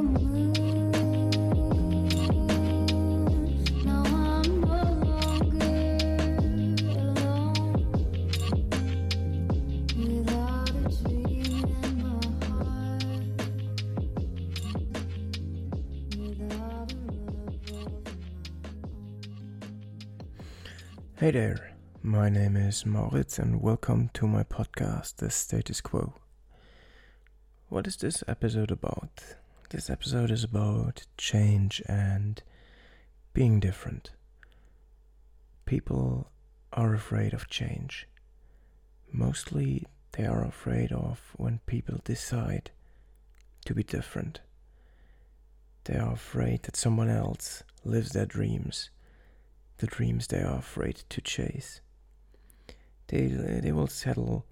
Hey there, my name is Moritz and welcome to my podcast, The Status Quo. What is this episode about? This episode is about change and being different. People are afraid of change. Mostly they are afraid of when people decide to be different. They are afraid that someone else lives their dreams the dreams they are afraid to chase. They, they will settle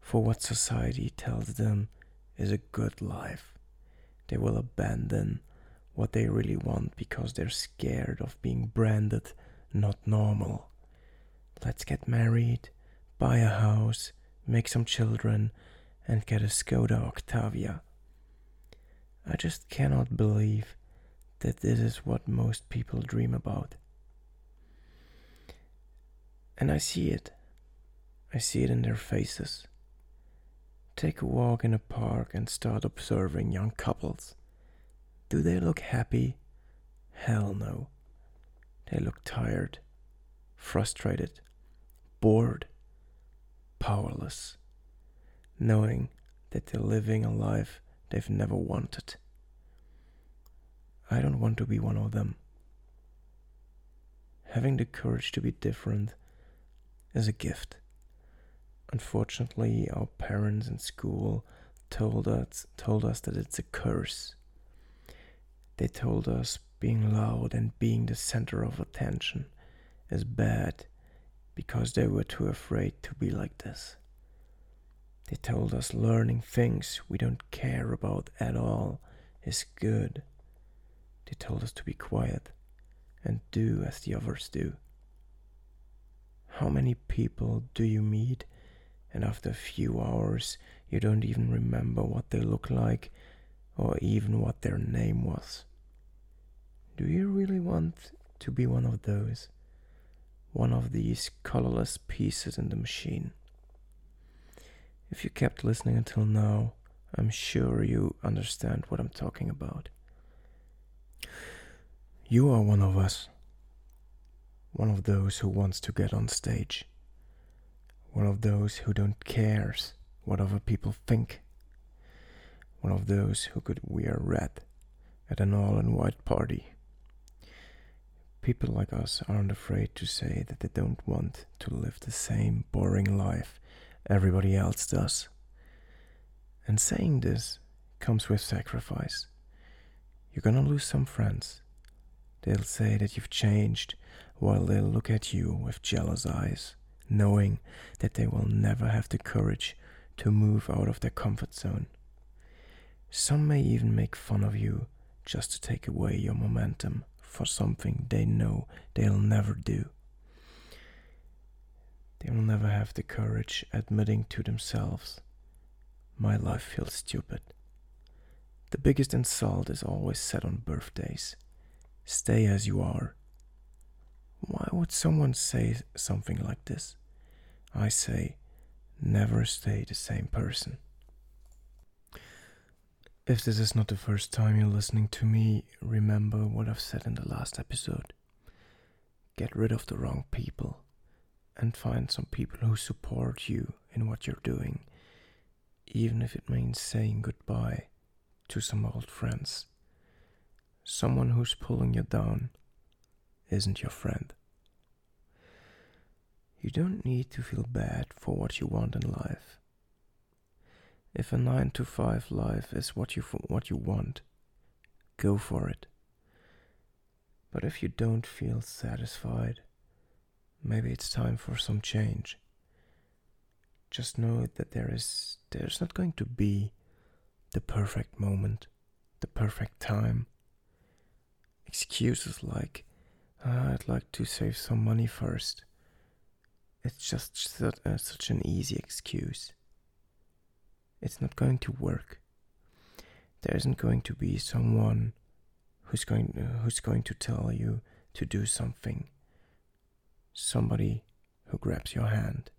for what society tells them is a good life. They will abandon what they really want because they're scared of being branded not normal. Let's get married, buy a house, make some children, and get a Skoda Octavia. I just cannot believe that this is what most people dream about. And I see it. I see it in their faces. Take a walk in a park and start observing young couples. Do they look happy? Hell no. They look tired, frustrated, bored, powerless, knowing that they're living a life they've never wanted. I don't want to be one of them. Having the courage to be different is a gift. Unfortunately, our parents in school told us told us that it's a curse. They told us being loud and being the center of attention is bad because they were too afraid to be like this. They told us learning things we don't care about at all is good. They told us to be quiet and do as the others do. How many people do you meet, and after a few hours, you don't even remember what they look like or even what their name was? Do you really want to be one of those? One of these colorless pieces in the machine? If you kept listening until now, I'm sure you understand what I'm talking about. You are one of us one of those who wants to get on stage, one of those who don't cares what other people think, one of those who could wear red at an all-in-white party. People like us aren't afraid to say that they don't want to live the same boring life everybody else does. And saying this comes with sacrifice. You're gonna lose some friends. They'll say that you've changed while they'll look at you with jealous eyes, knowing that they will never have the courage to move out of their comfort zone. Some may even make fun of you just to take away your momentum for something they know they'll never do. They will never have the courage admitting to themselves, My life feels stupid. The biggest insult is always said on birthdays Stay as you are. Why would someone say something like this? I say, never stay the same person. If this is not the first time you're listening to me, remember what I've said in the last episode. Get rid of the wrong people and find some people who support you in what you're doing, even if it means saying goodbye to some old friends. Someone who's pulling you down isn't your friend. You don't need to feel bad for what you want in life. If a 9 to 5 life is what you what you want, go for it. But if you don't feel satisfied, maybe it's time for some change. Just know that there is there's not going to be the perfect moment, the perfect time. Excuses like uh, I'd like to save some money first. It's just such, uh, such an easy excuse. It's not going to work. There isn't going to be someone who's going uh, who's going to tell you to do something. Somebody who grabs your hand.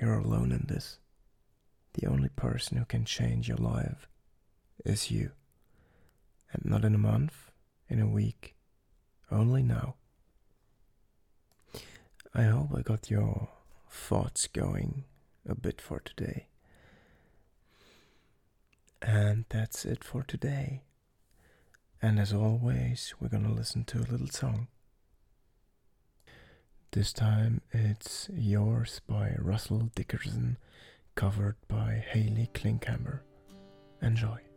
You're alone in this. The only person who can change your life is you. And not in a month, in a week, only now. I hope I got your thoughts going a bit for today. And that's it for today. And as always, we're gonna listen to a little song. This time it's Yours by Russell Dickerson, covered by Haley Klinkhammer. Enjoy.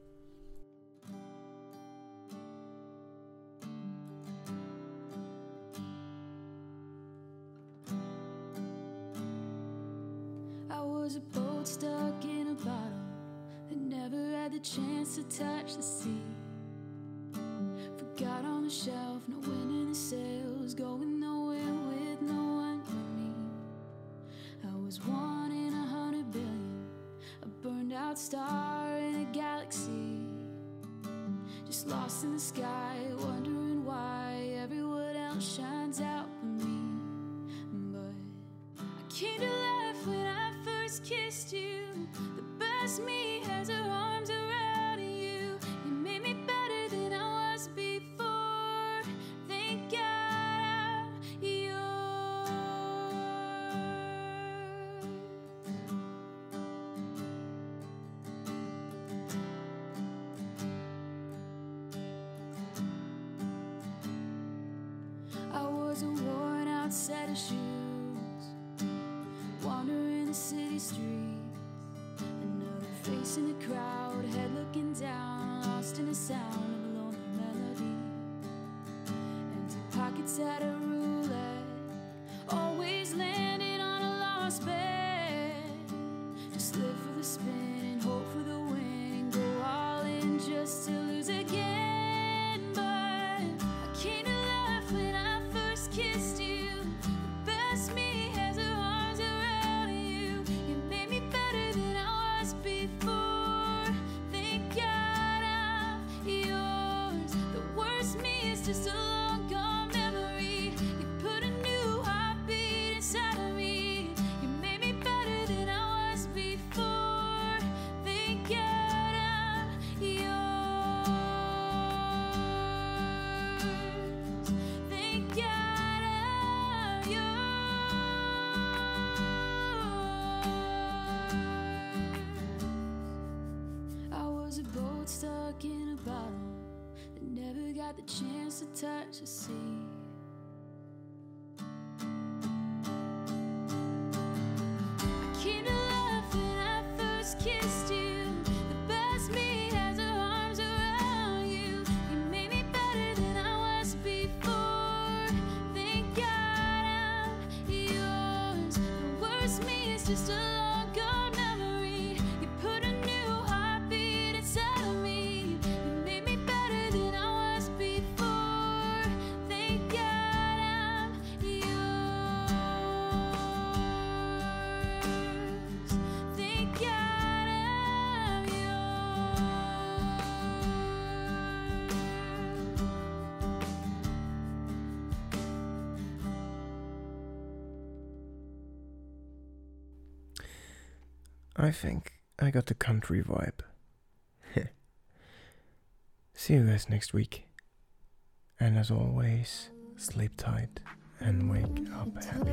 To touch the sea. Forgot on the shelf, no wind in the sails, going nowhere with no one but me. I was one in a hundred billion, a burned out star in a galaxy. Just lost in the sky, wondering why everyone else shines out for me. But I came to life when I first kissed you. The best me set of shoes, wandering the city streets. Another face in the crowd, head looking down, lost in the sound of a lonely melody. Empty pockets at a roulette, always landing on a lost bet. Just live for the spin and hope for the win, go all in just to lose again. Bottle that never got the chance to touch the sea. I when I first kissed you. The best I think I got the country vibe. See you guys next week. And as always, sleep tight and wake up happy.